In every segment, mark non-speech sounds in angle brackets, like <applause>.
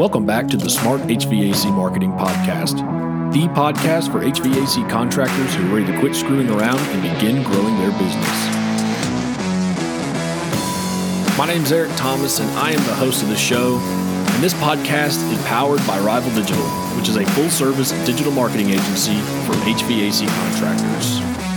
Welcome back to the Smart HVAC Marketing Podcast, the podcast for HVAC contractors who are ready to quit screwing around and begin growing their business. My name is Eric Thomas, and I am the host of the show. And this podcast is powered by Rival Digital, which is a full service digital marketing agency for HVAC contractors.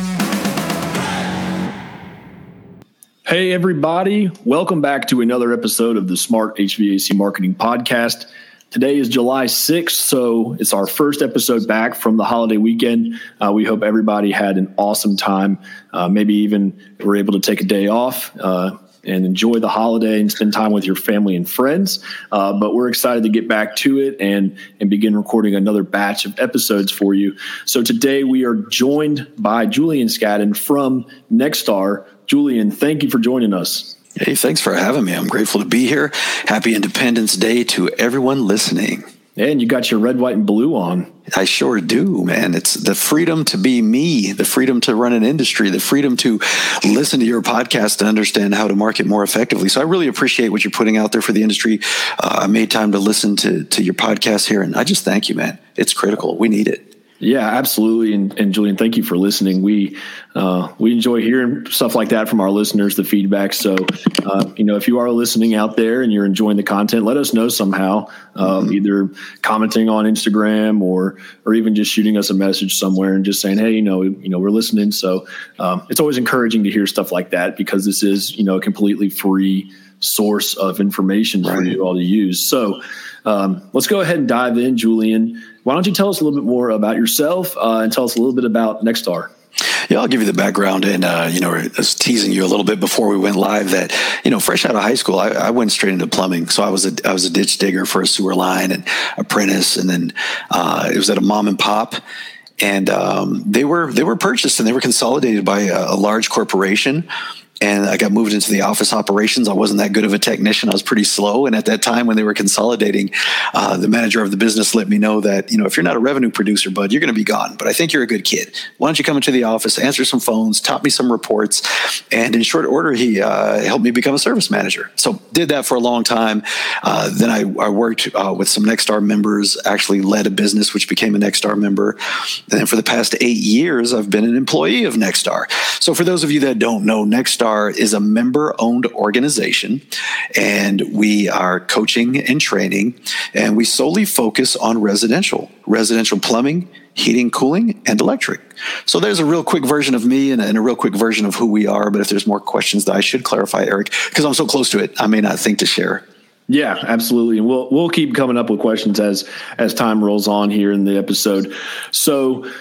Hey, everybody. Welcome back to another episode of the Smart HVAC Marketing Podcast. Today is July 6th, so it's our first episode back from the holiday weekend. Uh, we hope everybody had an awesome time. Uh, maybe even were able to take a day off. Uh, and enjoy the holiday and spend time with your family and friends. Uh, but we're excited to get back to it and and begin recording another batch of episodes for you. So today we are joined by Julian Scadden from Nexstar. Julian, thank you for joining us. Hey, thanks for having me. I'm grateful to be here. Happy Independence Day to everyone listening. And you got your red, white, and blue on. I sure do, man. It's the freedom to be me, the freedom to run an industry, the freedom to listen to your podcast and understand how to market more effectively. So I really appreciate what you're putting out there for the industry. Uh, I made time to listen to, to your podcast here, and I just thank you, man. It's critical. We need it. Yeah, absolutely. And, and Julian, thank you for listening. We uh, we enjoy hearing stuff like that from our listeners, the feedback. So, uh, you know, if you are listening out there and you're enjoying the content, let us know somehow, um, mm-hmm. either commenting on Instagram or or even just shooting us a message somewhere and just saying, hey, you know, you know, we're listening. So um, it's always encouraging to hear stuff like that because this is you know a completely free source of information for you all to use. So um, let's go ahead and dive in, Julian. Why don't you tell us a little bit more about yourself uh, and tell us a little bit about Nexstar? Yeah, I'll give you the background. And, uh, you know, I was teasing you a little bit before we went live that, you know, fresh out of high school, I, I, went straight into plumbing. So I was a, I was a ditch digger for a sewer line and apprentice. And then uh, it was at a mom and pop. And um, they were they were purchased and they were consolidated by a, a large corporation and I got moved into the office operations. I wasn't that good of a technician. I was pretty slow. And at that time, when they were consolidating, uh, the manager of the business let me know that you know if you're not a revenue producer, bud, you're going to be gone. But I think you're a good kid. Why don't you come into the office, answer some phones, taught me some reports, and in short order, he uh, helped me become a service manager. So did that for a long time. Uh, then I, I worked uh, with some Nexstar members. Actually led a business which became a Nexstar member. And then for the past eight years, I've been an employee of Nexstar. So for those of you that don't know, Nexstar is a member owned organization, and we are coaching and training, and we solely focus on residential, residential plumbing, heating, cooling, and electric. So there's a real quick version of me and a, and a, real quick version of who we are. But if there's more questions that I should clarify, Eric, because I'm so close to it, I may not think to share. Yeah, absolutely. And we'll we'll keep coming up with questions as as time rolls on here in the episode. So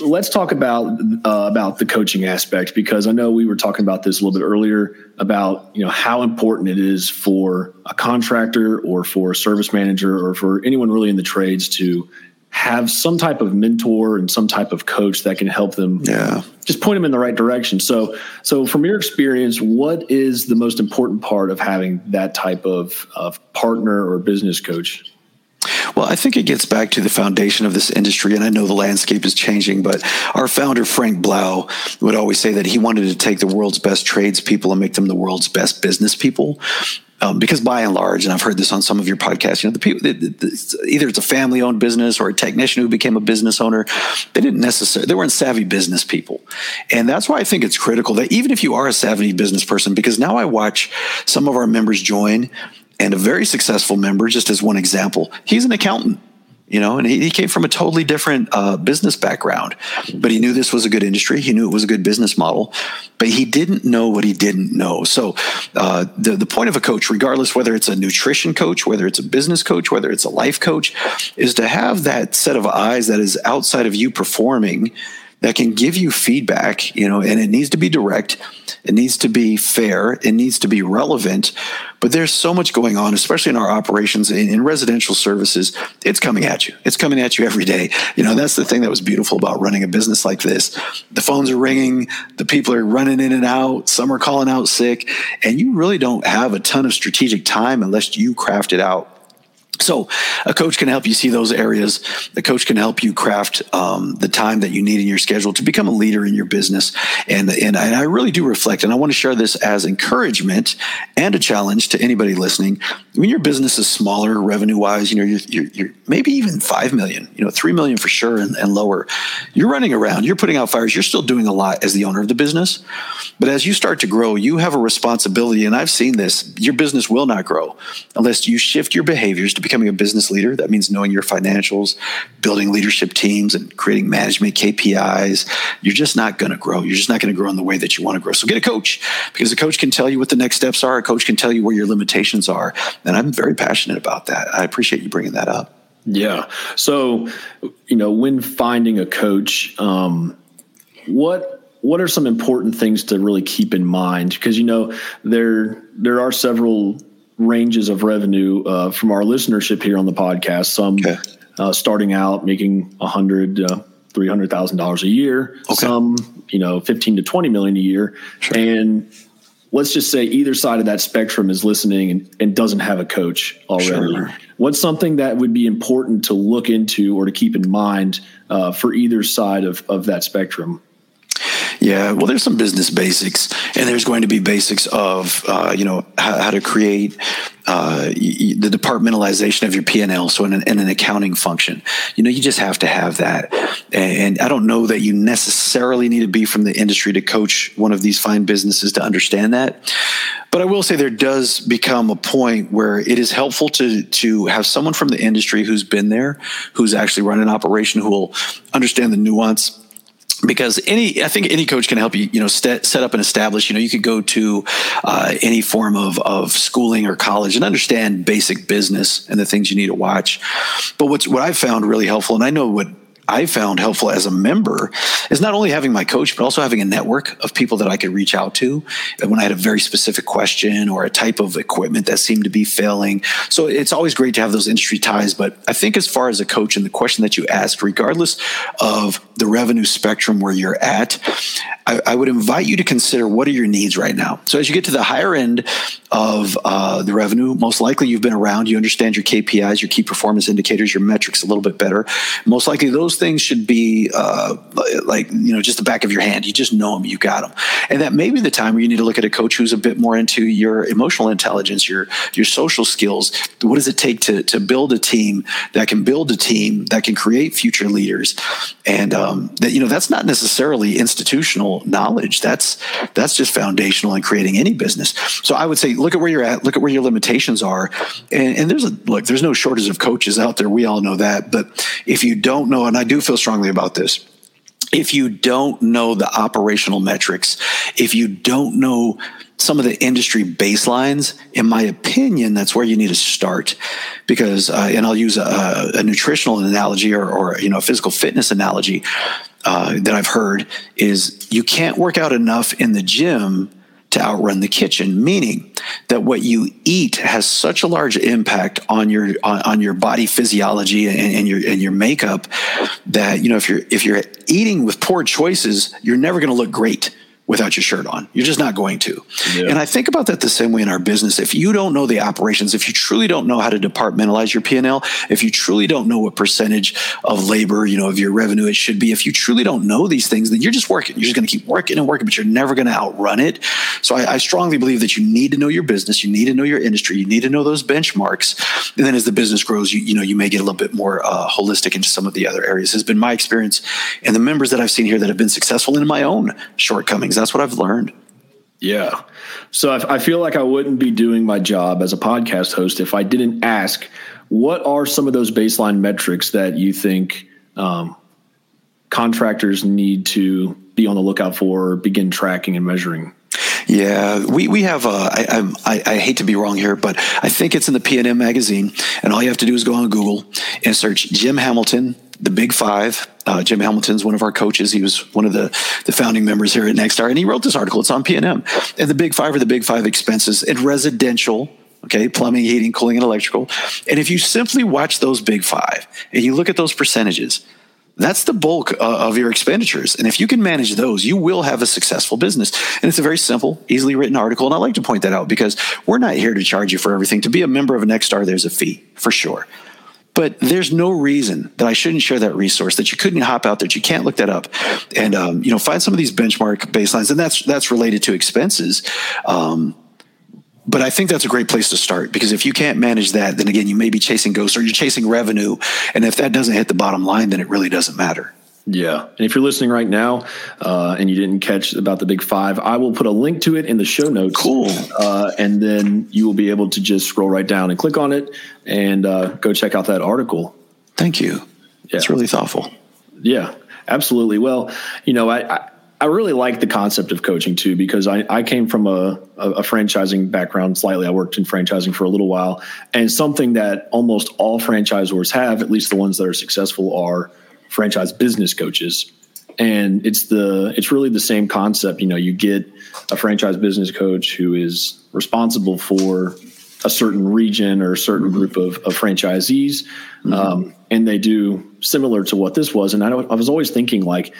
let's talk about uh, about the coaching aspect because I know we were talking about this a little bit earlier about you know how important it is for a contractor or for a service manager or for anyone really in the trades to have some type of mentor and some type of coach that can help them yeah. just point them in the right direction. So so from your experience what is the most important part of having that type of of partner or business coach well, I think it gets back to the foundation of this industry, and I know the landscape is changing, but our founder, Frank Blau, would always say that he wanted to take the world's best tradespeople and make them the world's best business people. Um, because by and large, and I've heard this on some of your podcasts, you know, the people, the, the, either it's a family owned business or a technician who became a business owner, they didn't necessarily, they weren't savvy business people. And that's why I think it's critical that even if you are a savvy business person, because now I watch some of our members join and a very successful member, just as one example, he's an accountant you know and he, he came from a totally different uh, business background but he knew this was a good industry. He knew it was a good business model but he didn't know what he didn't know. So uh, the, the point of a coach regardless whether it's a nutrition coach whether it's a business coach whether it's a life coach is to have that set of eyes that is outside of you performing that can give you feedback, you know, and it needs to be direct, it needs to be fair, it needs to be relevant. But there's so much going on, especially in our operations in, in, residential services. It's coming at you. It's coming at you every day. You know, that's the thing that was beautiful about running a business like this. The phones are ringing, the people are running in and out, some are calling out sick, and you really don't have a ton of strategic time unless you craft it out So, a coach can help you see those areas. The coach can help you craft um, the time that you need in your schedule to become a leader in your business. And, and, I really do reflect, and I want to share this as encouragement and a challenge to anybody listening. When your business is smaller revenue wise, you know, you're, you're, you're, maybe even 5 million, you know, 3 million for sure and, and lower. You're running around, you're putting out fires, you're still doing a lot as the owner of the business. But as you start to grow, you have a responsibility. And I've seen this your business will not grow unless you shift your behaviors to becoming a business leader. That means knowing your financials, building leadership teams, and creating management KPIs. You're just not going to grow. You're just not going to grow in the way that you want to grow. So get a coach because a coach can tell you what the next steps are. A coach can tell you where your limitations are. And I'm very passionate about that. I appreciate you bringing that up. Yeah. So, you know, when finding a coach, um, what what are some important things to really keep in mind? Because you know there there are several ranges of revenue uh, from our listenership here on the podcast. Some okay. uh, starting out making a hundred, uh, three hundred thousand dollars a year. Okay. Some, you know, fifteen to twenty million a year. Sure. And let's just say either side of that spectrum is listening and, and doesn't have a coach already. Sure. What's something that would be important to look into or to keep in mind uh, for either side of, of that spectrum? Yeah, well, there's some business basics, and there's going to be basics of uh, you know how, how to create uh, the departmentalization of your P&L. So in an, in an, accounting function, you know, you just have to have that. And I don't know that you necessarily need to be from the industry to coach one of these fine businesses to understand that. But I will say there does become a point where it is helpful to to have someone from the industry who's been there, who's actually run an operation, who will understand the nuance because any i think any coach can help you you know set, set up and establish you know you could go to uh, any form of, of schooling or college and understand basic business and the things you need to watch. But what's what i've found really helpful and i know what I found helpful as a member is not only having my coach, but also having a network of people that I could reach out to when I had a very specific question or a type of equipment that seemed to be failing. So it's always great to have those industry ties. But I think as far as a coach and the question that you asked, regardless of the revenue spectrum where you're at, I, I would invite you to consider what are your needs right now. So as you get to the higher end of uh, the revenue, most likely you've been around, you understand your KPIs, your key performance indicators, your metrics a little bit better. Most likely those those things should be uh, like you know just the back of your hand. You just know them, you got them, and that may be the time where you need to look at a coach who's a bit more into your emotional intelligence, your your social skills. What does it take to to build a team that can build a team that can create future leaders, and um, that you know that's not necessarily institutional knowledge. That's that's just foundational in creating any business. So I would say look at where you're at, look at where your limitations are, and, and there's a look. There's no shortage of coaches out there. We all know that, but if you don't know, and I I do feel strongly about this. If you don't know the operational metrics, if you don't know some of the industry baselines, in my opinion, that's where you need to start. Because, uh, and I'll use a, a nutritional analogy or, or, you know a physical fitness analogy uh, that I've heard is you can't work out enough in the gym to outrun the kitchen, meaning that what you eat has such a large impact on your on, on your body physiology and, and, your and your makeup that you know if you're if you're eating with poor choices, you're never going to look great without your shirt on. You're just not going to. Yeah. And I think about that the same way in our business. If you don't know the operations, if you truly don't know how to departmentalize your P&L, if you truly don't know what percentage of labor, you know, of your revenue it should be, if you truly don't know these things, then you're just working. You're just going to keep working and working, but you're never going to outrun it. So I, I, strongly believe that you need to know your business, you need to know your industry, you need to know those benchmarks. And then as the business grows, you, you know, you may get a little bit more uh, holistic into some of the other areas. Has been my experience and the members that I've seen here that have been successful in my own shortcomings things. That's what I've learned. Yeah. So I, I feel like I wouldn't be doing my job as a podcast host if I didn't ask what are some of those baseline metrics that you think um, contractors need to be on the lookout for, begin tracking and measuring? Yeah, we, we have. Uh, I, I, I hate to be wrong here, but I think it's in the P and M magazine, and all you have to do is go on Google and search Jim Hamilton the Big Five. Uh, Jim Hamilton's one of our coaches. He was one of the, the founding members here at Nexstar, and he wrote this article. It's on PNM. And the Big Five are the Big Five expenses in residential okay, plumbing, heating, cooling, and electrical. And if you simply watch those big five and you look at those percentages, That's the bulk uh, of your expenditures. And if you can manage those, you will have a successful business. And it's a very simple, easily written article. And I like to point that out because we're not here to charge you for everything. To be a member of Nexstar, there's a fee for sure. But there's no reason that I shouldn't share that resource, that you couldn't hop out there, that you can't look that up, and um, you know find some of these benchmark baselines, and that's that's related to expenses. Um, but I think that's a great place to start because if you can't manage that, then again, you may be chasing ghosts or you're chasing revenue. And if that doesn't hit the bottom line, then it really doesn't matter. Yeah. And if you're listening right now uh, and you didn't catch about the big five, I will put a link to it in the show notes. Cool. Uh, and then you will be able to just scroll right down and click on it and uh, go check out that article. Thank you. Yeah. It's really thoughtful. Yeah, absolutely. Well, you know, I, I I really like the concept of coaching too because I, I came from a, a, a, franchising background slightly. I worked in franchising for a little while, and something that almost all franchisors have, at least the ones that are successful, are franchise business coaches. And it's the it's really the same concept. You know, you get a franchise business coach who is responsible for a certain region or a certain mm-hmm. group of, of franchisees, mm-hmm. um, and they do similar to what this was. And I, I was always thinking like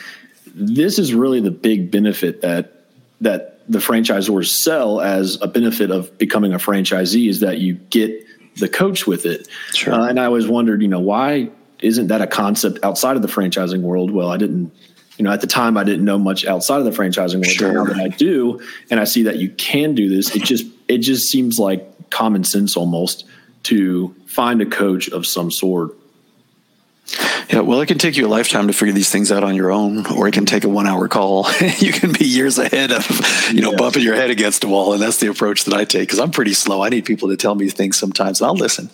this is really the big benefit that that the franchisors sell as a benefit of becoming a franchisee is that you get the coach with it. Sure. Uh, and I always wondered, you know, why isn't that a concept outside of the franchising world? Well, I didn't, you know, at the time I didn't know much outside of the franchising world. Sure. Now that I do, and I see that you can do this, it just it just seems like common sense almost to find a coach of some sort yeah, well, it can take you a lifetime to figure these things out on your own, or it can take a one-hour call. <laughs> you can be years ahead of, you know, yeah. bumping your head against a wall, and that's the approach that I take because I'm pretty slow. I need people to tell me things sometimes, and I'll listen.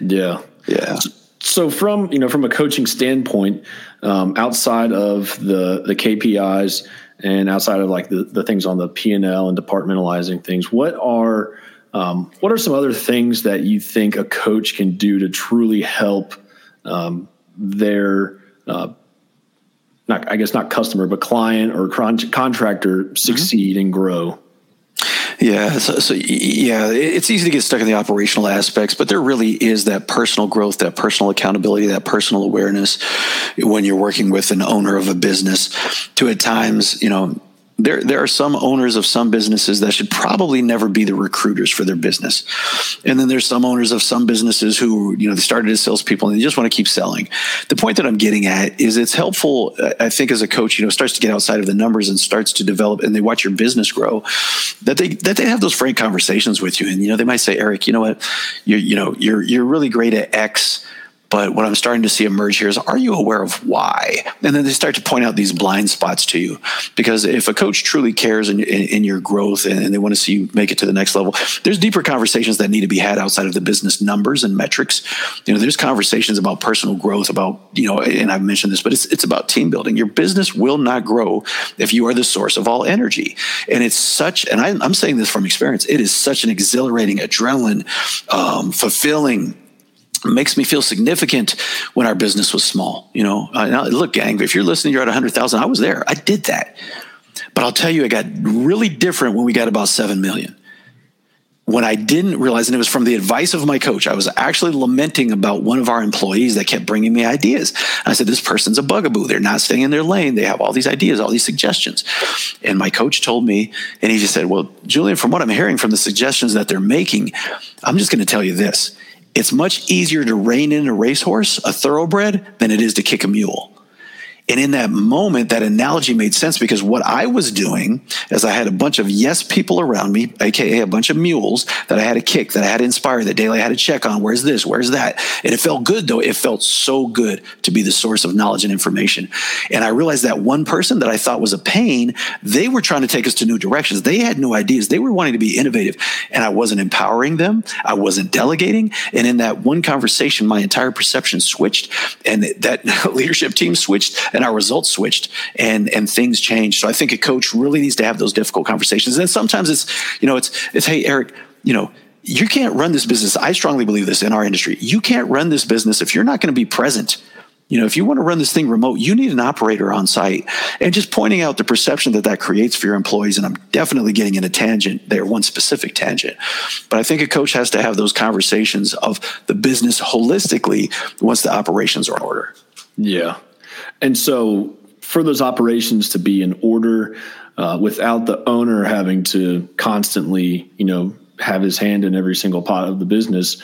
Yeah, yeah. So, from you know, from a coaching standpoint, um, outside of the the KPIs and outside of like the, the things on the P and L and departmentalizing things, what are um, what are some other things that you think a coach can do to truly help um, their uh, not I guess not customer but client or con- contractor succeed mm-hmm. and grow. Yeah, so, so, yeah, it's easy to get stuck in the operational aspects, but there really is that personal growth, that personal accountability, that personal awareness when you're working with an owner of a business. To at times, you know, there there are some owners of some businesses that should probably never be the recruiters for their business, and then there's some owners of some businesses who you know they started as salespeople and they just want to keep selling. The point that I'm getting at is it's helpful. I think as a coach, you know, starts to get outside of the numbers and starts to develop, and they watch your business grow. That they that they have those frank conversations with you, and you know they might say, Eric, you know what, you you know you're you're really great at X but what I'm starting to see emerge here is are you aware of why? And then they start to point out these blind spots to you. Because if a coach truly cares in, in, in your growth and, and, they want to see you make it to the next level, there's deeper conversations that need to be had outside of the business numbers and metrics. You know, there's conversations about personal growth, about, you know, and I've mentioned this, but it's, it's about team building. Your business will not grow if you are the source of all energy. And it's such, and I, am saying this from experience, it is such an exhilarating, adrenaline, um, fulfilling, makes me feel significant when our business was small. You know, uh, look, gang, if you're listening, you're at 100,000. I was there. I did that. But I'll tell you, it got really different when we got about 7 million. When I didn't realize, and it was from the advice of my coach, I was actually lamenting about one of our employees that kept bringing me ideas. I said, This person's a bugaboo. They're not staying in their lane. They have all these ideas, all these suggestions. And my coach told me, and he just said, Well, Julian, from what I'm hearing from the suggestions that they're making, I'm just going to tell you this it's much easier to rein in a racehorse, a thoroughbred, than it is to kick a mule. And in that moment, that analogy made sense because what I was doing is I had a bunch of yes people around me, aka a bunch of mules that I had to kick, that I had to inspire, that daily I had to check on. Where's this? Where's that? And it felt good though. It felt so good to be the source of knowledge and information. And I realized that one person that I thought was a pain, they were trying to take us to new directions. They had new ideas. They were wanting to be innovative. And I wasn't empowering them. I wasn't delegating. And in that one conversation, my entire perception switched and that <laughs> leadership team switched and our results switched and and things changed. So I think a coach really needs to have those difficult conversations. And sometimes it's you know it's it's hey Eric, you know you can't run this business. I strongly believe this in our industry. You can't run this business if you're not going to be present. You know, if you want to run this thing remote, you need an operator on site. And just pointing out the perception that that creates for your employees. And I'm definitely getting in a tangent there, one specific tangent. But I think a coach has to have those conversations of the business holistically once the operations are in order. Yeah. And so, for those operations to be in order, uh, without the owner having to constantly, you know, have his hand in every single pot of the business,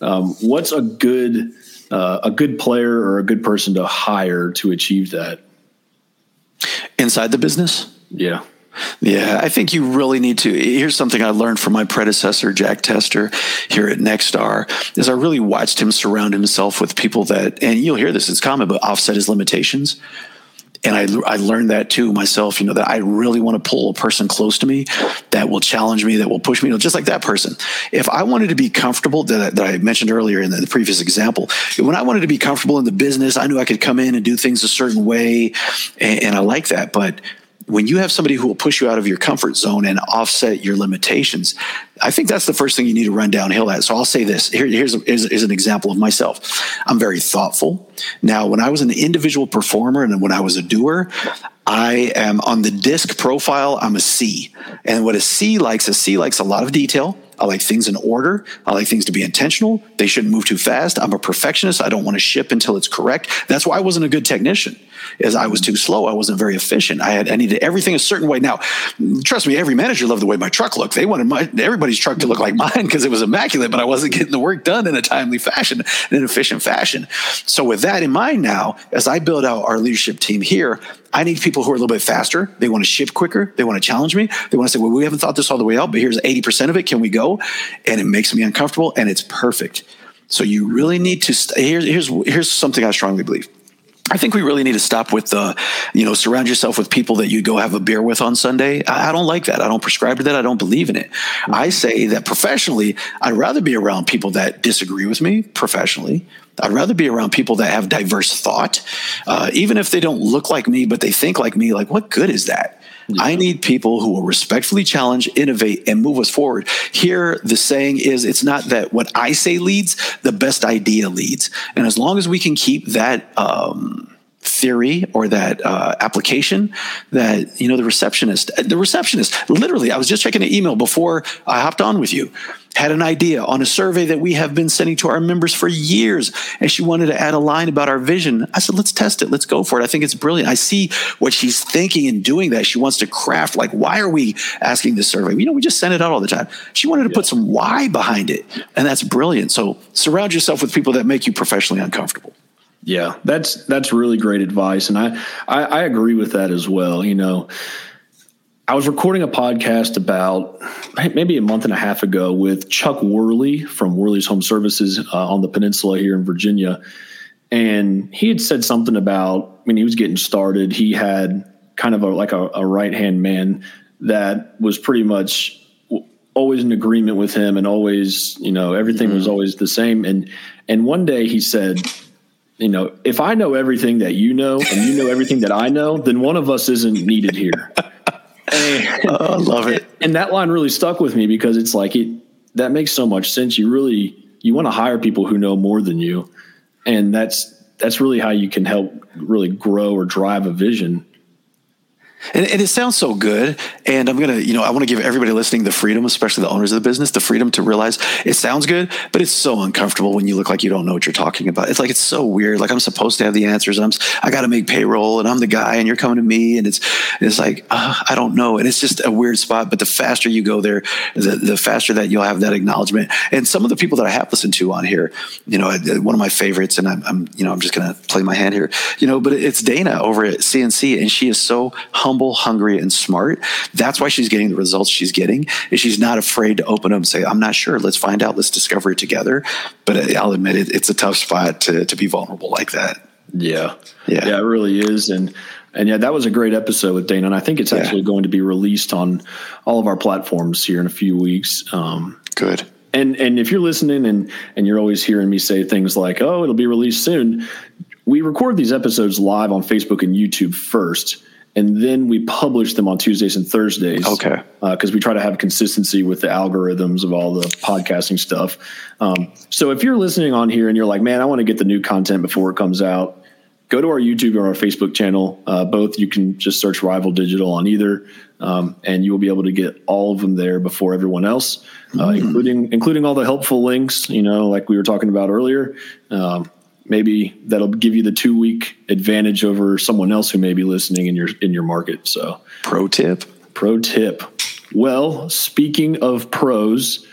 um, what's a good uh, a good player or a good person to hire to achieve that inside the business? Yeah. Yeah, I think you really need to. Here's something I learned from my predecessor, Jack Tester, here at Nexstar, is I really watched him surround himself with people that, and you'll hear this, it's common, but offset his limitations and I, I learned that too myself, you know, that I really want to pull a person close to me that will challenge me, that will push me, you know, just like that person. If I wanted to be comfortable, that, that I mentioned earlier in the, the previous example, when I wanted to be comfortable in the business, I knew I could come in and do things a certain way. And, and I like that. But when you have somebody who will push you out of your comfort zone and offset your limitations, I think that's the first thing you need to run downhill at. So I'll say this Here, here's, here's, here's, an example of myself. I'm very thoughtful. Now, when I was an individual performer and when I was a doer, I am on the disc profile, I'm a C. And what a C likes, a C likes a lot of detail. I like things in order. I like things to be intentional. They shouldn't move too fast. I'm a perfectionist. I don't want to ship until it's correct. That's why I wasn't a good technician. Is I was too slow. I wasn't very efficient. I had I needed everything a certain way. Now, trust me, every manager loved the way my truck looked. They wanted my everybody's truck to look like mine because it was immaculate, but I wasn't getting the work done in a timely fashion, in an efficient fashion. So with that in mind now, as I build out our leadership team here, I need people who are a little bit faster. They want to ship quicker. They want to challenge me. They want to say, well, we haven't thought this all the way out, but here's 80% of it. Can we go? And it makes me uncomfortable and it's perfect. So you really need to, st- here's, here's, here's something I strongly believe. I think we really need to stop with the, you know, surround yourself with people that you go have a beer with on Sunday. I, I, don't like that. I don't prescribe to that. I don't believe in it. I say that professionally, I'd rather be around people that disagree with me professionally. I'd rather be around people that have diverse thought, uh, even if they don't look like me, but they think like me. Like, what good is that? Yeah. I need people who will respectfully challenge, innovate, and move us forward. Here, the saying is it's not that what I say leads, the best idea leads. And as long as we can keep that, um, theory or that uh, application that you know the receptionist the receptionist literally i was just checking an email before i hopped on with you had an idea on a survey that we have been sending to our members for years and she wanted to add a line about our vision. I said let's test it. Let's go for it. I think it's brilliant. I see what she's thinking and doing that she wants to craft. Like why are we asking this survey? You know we just send it out all the time. She wanted to yeah. put some why behind it and that's brilliant. So surround yourself with people that make you professionally uncomfortable. Yeah, that's that's really great advice, and I, I, I agree with that as well. You know, I was recording a podcast about maybe a month and a half ago with Chuck Worley from Worley's Home Services uh, on the peninsula here in Virginia, and he had said something about when he was getting started, he had kind of a, like a, a right hand man that was pretty much always in agreement with him and always you know everything mm-hmm. was always the same and and one day he said you know, if I know everything that you know and you know everything that I know, then one of us isn't needed here. <laughs> I love it. And that line really stuck with me because it's like it that makes so much sense. You really you want to hire people who know more than you, and that's that's really how you can help really grow or drive a vision and, and, it sounds so good. And I'm going to, you know, I want to give everybody listening the freedom, especially the owners of the business, the freedom to realize it sounds good, but it's so uncomfortable when you look like you don't know what you're talking about. It's like, it's so weird. Like I'm supposed to have the answers. I'm, I got to make payroll and I'm the guy and you're coming to me. And it's, it's like, uh, I don't know. And it's just a weird spot. But the faster you go there, the, the faster that you'll have that acknowledgement. And some of the people that I have listened to on here, you know, one of my favorites, and I'm, I'm you know, I'm just going to play my hand here, you know, but it's Dana over at CNC and she is so humble humble, hungry, and smart. That's why she's getting the results she's getting. And she's not afraid to open up and say, I'm not sure. Let's find out. Let's discover it together. But I'll admit it, it's a tough spot to, to be vulnerable like that. Yeah. Yeah. Yeah, it really is. And, and yeah, that was a great episode with Dana. And I think it's actually yeah. going to be released on all of our platforms here in a few weeks. Um, Good. And and if you're listening and and you're always hearing me say things like, "Oh, it'll be released soon," we record these episodes live on Facebook and YouTube first and then we publish them on Tuesdays and Thursdays. Okay. Because uh, we try to have consistency with the algorithms of all the podcasting stuff. Um, so if you're listening on here and you're like, man, I want to get the new content before it comes out, go to our YouTube or our Facebook channel. Uh, both you can just search Rival Digital on either, um, and you will be able to get all of them there before everyone else, uh, mm. including including all the helpful links. You know, like we were talking about earlier. Um, maybe that'll give you the two week advantage over someone else who may be listening in your in your market. So, pro tip. Pro tip. Well, speaking of pros,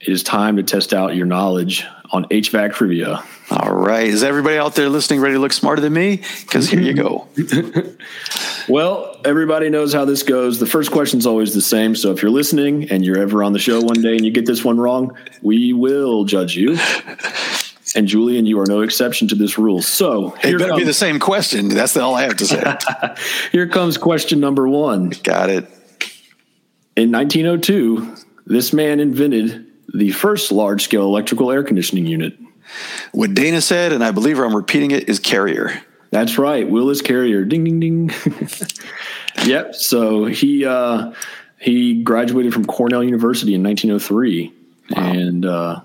it is time to test out your knowledge on HVAC trivia. All right. Is everybody out there listening ready to look smarter than me? Because here you go. <laughs> well, everybody knows how this goes. The first question is always the same. So if you're listening and you're ever on the show one day and you get this one wrong, we will judge you. <laughs> And Julian, you are no exception to this rule. So it better comes, be the same question. That's all I have to say. <laughs> here comes question number one. Got it. In 1902, this man invented the first large scale electrical air conditioning unit. What Dana said, and I believe I'm repeating it, is Carrier. That's right, Willis Carrier. Ding ding ding. <laughs> yep. So he uh, he graduated from Cornell University in 1903, wow. and uh,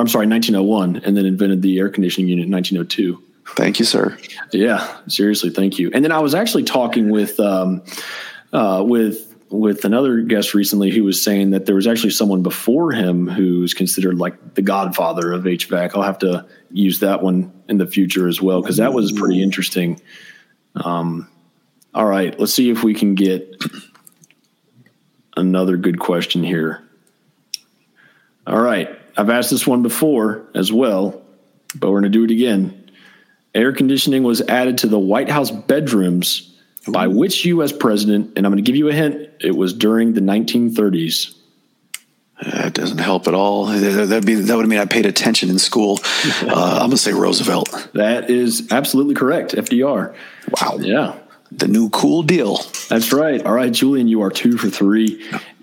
I'm sorry, 1901, and then invented the air conditioning unit in 1902. Thank you, sir. Yeah, seriously, thank you. And then I was actually talking with um, uh, with with another guest recently who was saying that there was actually someone before him who's considered like the godfather of HVAC. I'll have to use that one in the future as well because that was pretty interesting. Um, all right, let's see if we can get another good question here. All right, I've asked this one before as well, but we're going to do it again. Air conditioning was added to the White House bedrooms by which U.S. president? And I'm going to give you a hint. It was during the 1930s. That doesn't help at all. That'd be that would mean I paid attention in school. <laughs> Uh, I'm gonna say Roosevelt. That is absolutely correct. FDR. Wow. Yeah. The new cool deal. That's right. All right, Julian, you are two for three.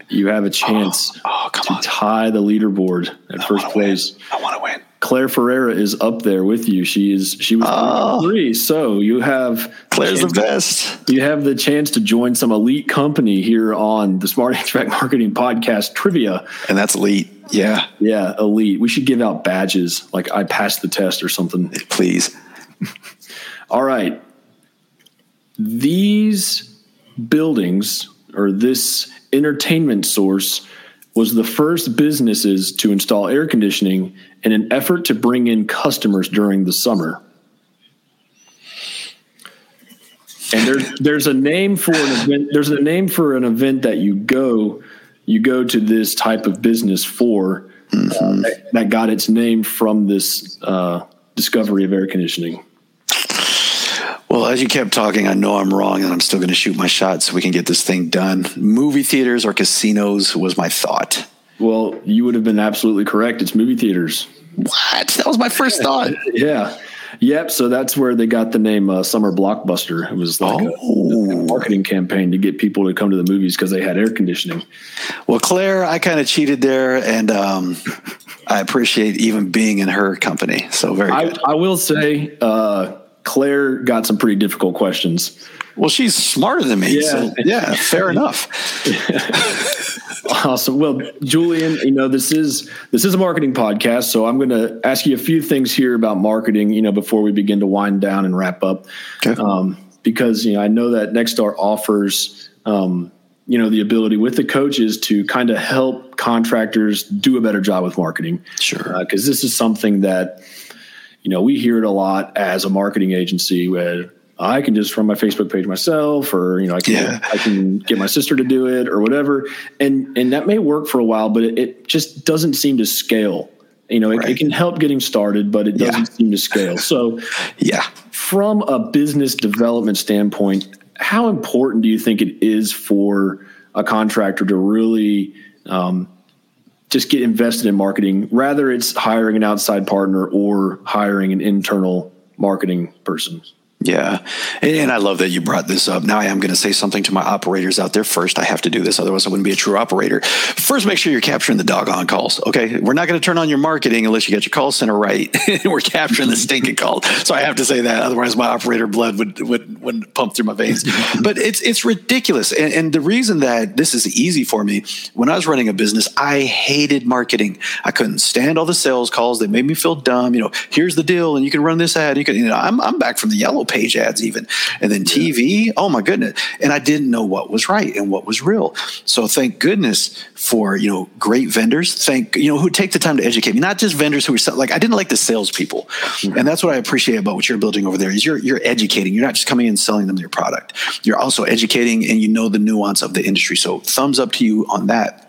You have a chance oh, oh, to on. tie the leaderboard at I first place. Win. I want to win. Claire Ferreira is up there with you. She is she was oh, three. So you have Claire's the best. You have the chance to join some elite company here on the Smart <laughs> HVAC Marketing Podcast Trivia. And that's elite. Yeah. Yeah, elite. We should give out badges like I passed the test or something. Please. <laughs> All right. These buildings or this entertainment source was the first businesses to install air conditioning in an effort to bring in customers during the summer. And there's there's a name for an event. There's a name for an event that you go you go to this type of business for mm-hmm. uh, that, that, got its name from this uh, discovery of air conditioning. Well, as you kept talking, I know I'm wrong, and I'm still going to shoot my shot so we can get this thing done. Movie theaters or casinos was my thought. Well, you would have been absolutely correct. It's movie theaters. What? That was my first thought. <laughs> yeah. Yep. So that's where they got the name uh, Summer Blockbuster. It was like oh. a, a, marketing campaign to get people to come to the movies because they had air conditioning. Well, Claire, I kind of cheated there, and um, I appreciate even being in her company. So very good. I, I will say, uh, Claire got some pretty difficult questions. Well, she's smarter than me. Yeah, so, yeah fair enough. <laughs> awesome. Well, Julian, you know this is this is a marketing podcast, so I'm going to ask you a few things here about marketing. You know, before we begin to wind down and wrap up, okay. um, because you know I know that Nexstar offers. Um, you know the ability with the coaches to kind of help contractors do a better job with marketing sure because uh, this is something that you know we hear it a lot as a marketing agency where I can just run my Facebook page myself, or you know, I can yeah. I can get my sister to do it, or whatever, and and that may work for a while, but it, it just doesn't seem to scale. You know, it, right. it can help getting started, but it doesn't yeah. seem to scale. So, <laughs> yeah, from a business development standpoint, how important do you think it is for a contractor to really um, just get invested in marketing, rather it's hiring an outside partner or hiring an internal marketing person? Yeah. And I love that you brought this up. Now I am going to say something to my operators out there first. I have to do this. Otherwise I wouldn't be a true operator. First, make sure you're capturing the doggone calls. Okay. We're not going to turn on your marketing unless you get your call center right. <laughs> We're capturing the stinking calls. So I have to say that. Otherwise my operator blood would, would, would pump through my veins. <laughs> but it's, it's ridiculous. And, and the reason that this is easy for me, when I was running a business, I hated marketing. I couldn't stand all the sales calls. They made me feel dumb. You know, here's the deal and you can run this ad. You can, you know, I'm, I'm back from the yellow page ads even. And then TV, oh my goodness. And I didn't know what was right and what was real. So thank goodness for, you know, great vendors. Thank, you know, who take the time to educate me, not just vendors who are like, I didn't like the salespeople. Mm-hmm. And that's what I appreciate about what you're building over there is you're, you're educating. You're not just coming in and selling them your product. You're also educating and you know the nuance of the industry. So thumbs up to you on that.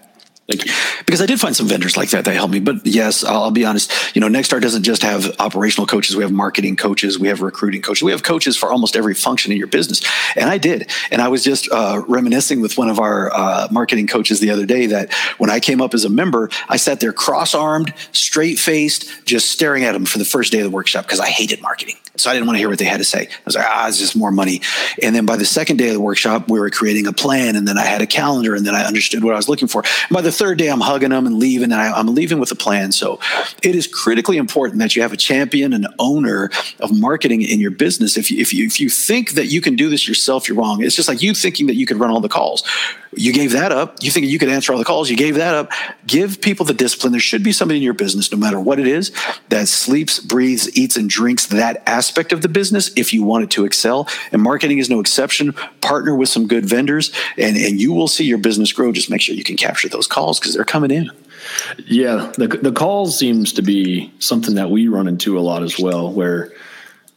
Because I did find some vendors like that that helped me. But yes, I'll, be honest. You know, Nexstar doesn't just have operational coaches. We have marketing coaches. We have recruiting coaches. We have coaches for almost every function in your business. And I did. And I was just uh, reminiscing with one of our uh, marketing coaches the other day that when I came up as a member, I sat there cross-armed, straight-faced, just staring at them for the first day of the workshop because I hated marketing. So I didn't want to hear what they had to say. I was like, ah, it's just more money. And then by the second day of the workshop, we were creating a plan, and then I had a calendar, and then I understood what I was looking for. And by the third day, I'm hugging them and leaving, and I, am leaving with a plan. So it is critically important that you have a champion and owner of marketing in your business. If you, if you if you think that you can do this yourself, you're wrong. It's just like you thinking that you could run all the calls. You gave that up. You think you could answer all the calls. You gave that up. Give people the discipline. There should be somebody in your business, no matter what it is, that sleeps, breathes, eats, and drinks that aspect of the business if you want it to excel. And marketing is no exception. Partner with some good vendors, and, and you will see your business grow. Just make sure you can capture those calls because they're coming in. Yeah, the the calls seems to be something that we run into a lot as well, where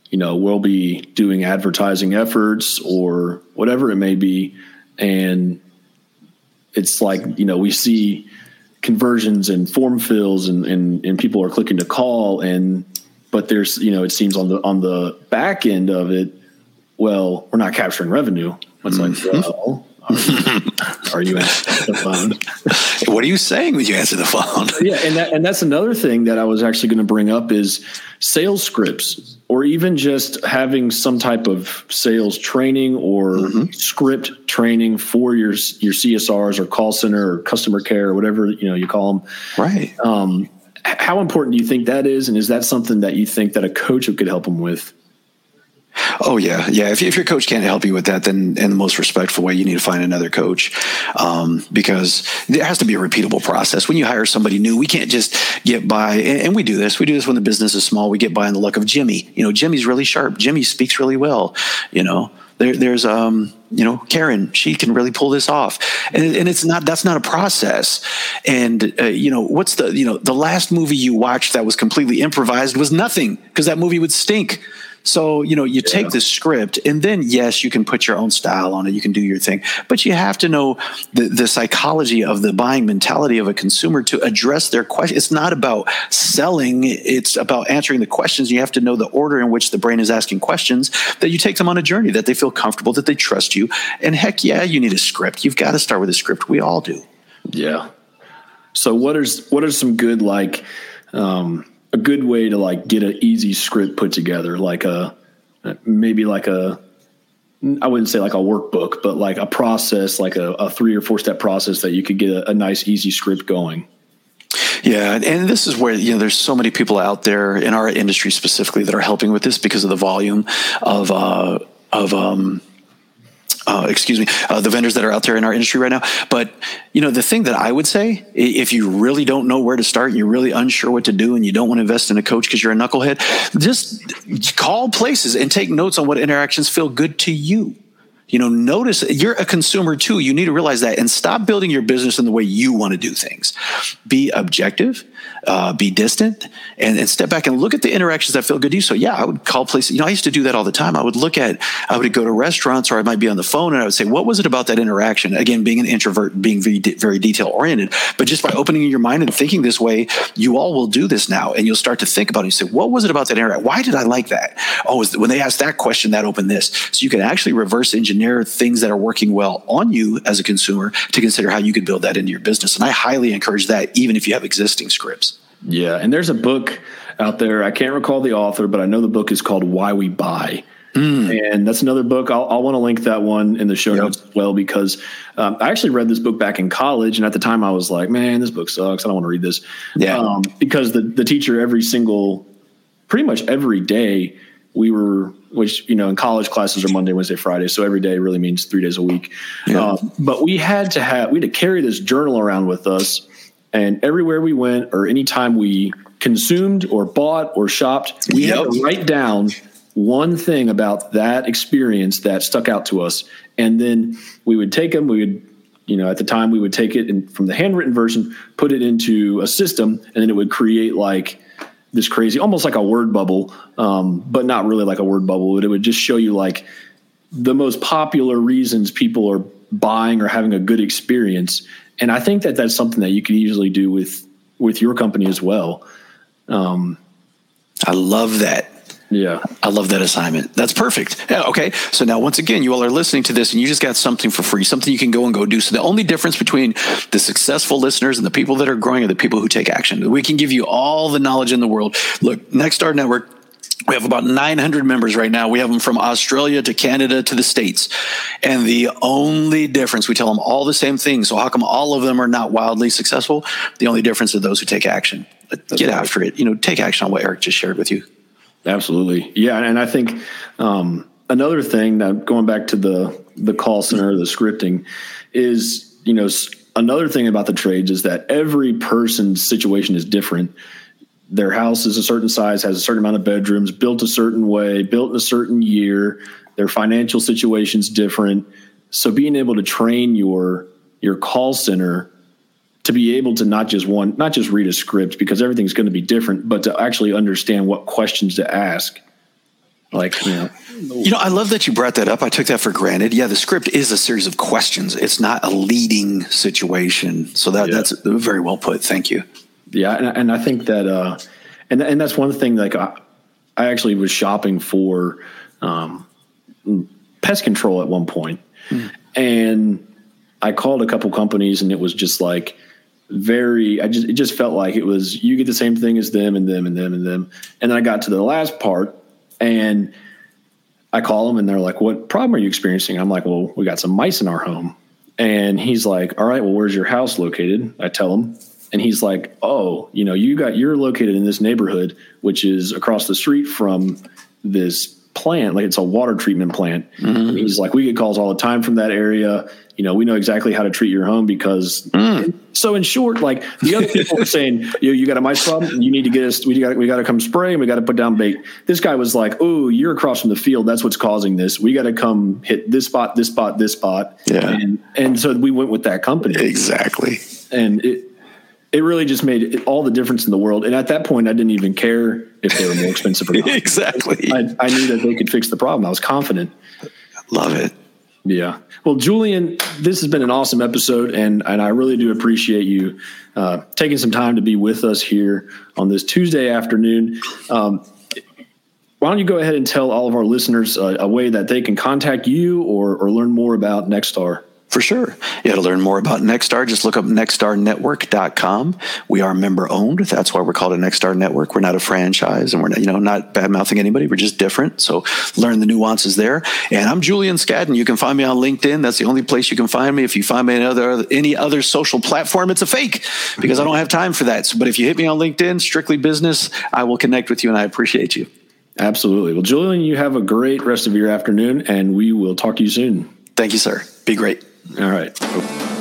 you know we'll be doing advertising efforts or whatever it may be, and it's like you know we see conversions and form fills and, and and people are clicking to call and but there's you know it seems on the on the back end of it well we're not capturing revenue it's mm-hmm. like well <laughs> are you answering the phone what are you saying when you answer the phone <laughs> yeah and that, and that's another thing that i was actually going to bring up is sales scripts or even just having some type of sales training or mm-hmm. script training for your your csrs or call center or customer care or whatever you know you call them right um, how important do you think that is? And is that something that you think that a coach could help them with? Oh yeah, yeah. If, if your coach can't help you with that, then in the most respectful way, you need to find another coach um, because there has to be a repeatable process. When you hire somebody new, we can't just get by. And, and we do this. We do this when the business is small. We get by on the luck of Jimmy. You know, Jimmy's really sharp. Jimmy speaks really well. You know, there, there's um, you know, Karen, she can really pull this off, and, and it's not that's not a process. And uh, you know, what's the you know the last movie you watched that was completely improvised was nothing because that movie would stink. So, you know, you yeah. take the script and then, yes, you can put your own style on it. You can do your thing. But you have to know the, the psychology of the buying mentality of a consumer to address their question. It's not about selling, it's about answering the questions. You have to know the order in which the brain is asking questions, that you take them on a journey, that they feel comfortable, that they trust you. And heck yeah, you need a script. You've got to start with a script. We all do. Yeah. So, what is what are some good, like, um, a good way to like get an easy script put together, like a maybe like a I wouldn't say like a workbook, but like a process, like a, a three or four step process that you could get a, a nice easy script going. Yeah, and this is where you know there's so many people out there in our industry specifically that are helping with this because of the volume of uh, of um, uh, excuse me, uh, the vendors that are out there in our industry right now. But you know, the thing that I would say, if you really don't know where to start, you're really unsure what to do, and you don't want to invest in a coach because you're a knucklehead, just call places and take notes on what interactions feel good to you. You know, notice you're a consumer too. You need to realize that and stop building your business in the way you want to do things. Be objective uh, be distant and, and, step back and look at the interactions that feel good to you. So yeah, I would call places. You know, I used to do that all the time. I would look at, I would go to restaurants or I might be on the phone and I would say, what was it about that interaction? Again, being an introvert, being very, very detail oriented, but just by opening your mind and thinking this way, you all will do this now. And you'll start to think about it. You say, what was it about that interaction? Why did I like that? Oh, when they asked that question, that opened this. So you can actually reverse engineer things that are working well on you as a consumer to consider how you could build that into your business. And I highly encourage that, even if you have existing scripts. Yeah, and there's a book out there. I can't recall the author, but I know the book is called Why We Buy. Mm. And that's another book. I'll, I'll want to link that one in the show yep. notes as well because um, I actually read this book back in college, and at the time I was like, "Man, this book sucks. I don't want to read this." Yeah. Um, because the the teacher every single, pretty much every day, we were which you know in college classes are Monday, Wednesday, Friday, so every day really means three days a week. Yeah. Um, but we had to have we had to carry this journal around with us and everywhere we went, or anytime we consumed or bought or shopped, we yep. had to write down one thing about that experience that stuck out to us. And then we would take them, we would, you know, at the time we would take it and from the handwritten version, put it into a system, and then it would create like this crazy, almost like a word bubble, um, but not really like a word bubble. But it would just show you like the most popular reasons people are buying or having a good experience. And I think that that's something that you could easily do with with your company as well. Um, I love that. Yeah. I love that assignment. That's perfect. Yeah, okay. So now, once again, you all are listening to this and you just got something for free, something you can go and go do. So the only difference between the successful listeners and the people that are growing are the people who take action. We can give you all the knowledge in the world. Look, Nexstar Network, we have about 900 members right now. We have them from Australia to Canada to the States. And the only difference, we tell them all the same thing. So, how come all of them are not wildly successful? The only difference are those who take action. Get after it. You know, take action on what Eric just shared with you. Absolutely. Yeah. And I think um, another thing that going back to the, the call center, the scripting is, you know, another thing about the trades is that every person's situation is different. Their house is a certain size, has a certain amount of bedrooms, built a certain way, built in a certain year. Their financial situation's different. So being able to train your your call center to be able to not just one not just read a script because everything's going to be different but to actually understand what questions to ask. Like you know. You know i love that you brought that up. I took that for granted. Yeah the script is a series of questions. It's not a leading situation. So that yeah. that's very well put. Thank you yeah and, and i think that uh and and that's one thing like i, I actually was shopping for um pest control at one point mm. and i called a couple companies and it was just like very I just it just felt like it was you get the same thing as them and them and them and them. And then I got to the last part and I call them and they're like, What problem are you experiencing? I'm like, Well, we got some mice in our home. And he's like, All right, well, where's your house located? I tell him. And he's like, Oh, you know, you got you're located in this neighborhood, which is across the street from this plant, like it's a water treatment plant. Mm-hmm. he's like, we get calls all the time from that area. You know, we know exactly how to treat your home because. Mm. So in short, like the other people are saying, you you got a mice problem, you need to get us. We got we got to come spray and we got to put down bait. This guy was like, oh, you're across from the field. That's what's causing this. We got to come hit this spot, this spot, this spot. Yeah. And and so we went with that company exactly. And it it really just made all the difference in the world. And at that point, I didn't even care if they were more expensive or <laughs> not. exactly. I, I, knew that they could fix the problem. I was confident. Love it. Yeah. Well, Julian, this has been an awesome episode, and and I really do appreciate you uh, taking some time to be with us here on this Tuesday afternoon. Um, why don't you go ahead and tell all of our listeners uh, a way that they can contact you or or learn more about Nexstar? For sure. Yeah, to learn more about Nexstar, just look up nexstarnetwork.com. We are member owned. That's why we're called a Nexstar Network. We're not a franchise and we're not, you know, not bad mouthing anybody. We're just different. So learn the nuances there. And I'm Julian Scadden. You can find me on LinkedIn. That's the only place you can find me. If you find me on other, any other social platform, it's a fake because I don't have time for that. So, but if you hit me on LinkedIn, strictly business, I will connect with you and I appreciate you. Absolutely. Well, Julian, you have a great rest of your afternoon and we will talk to you soon. Thank you, sir. Be great. All right.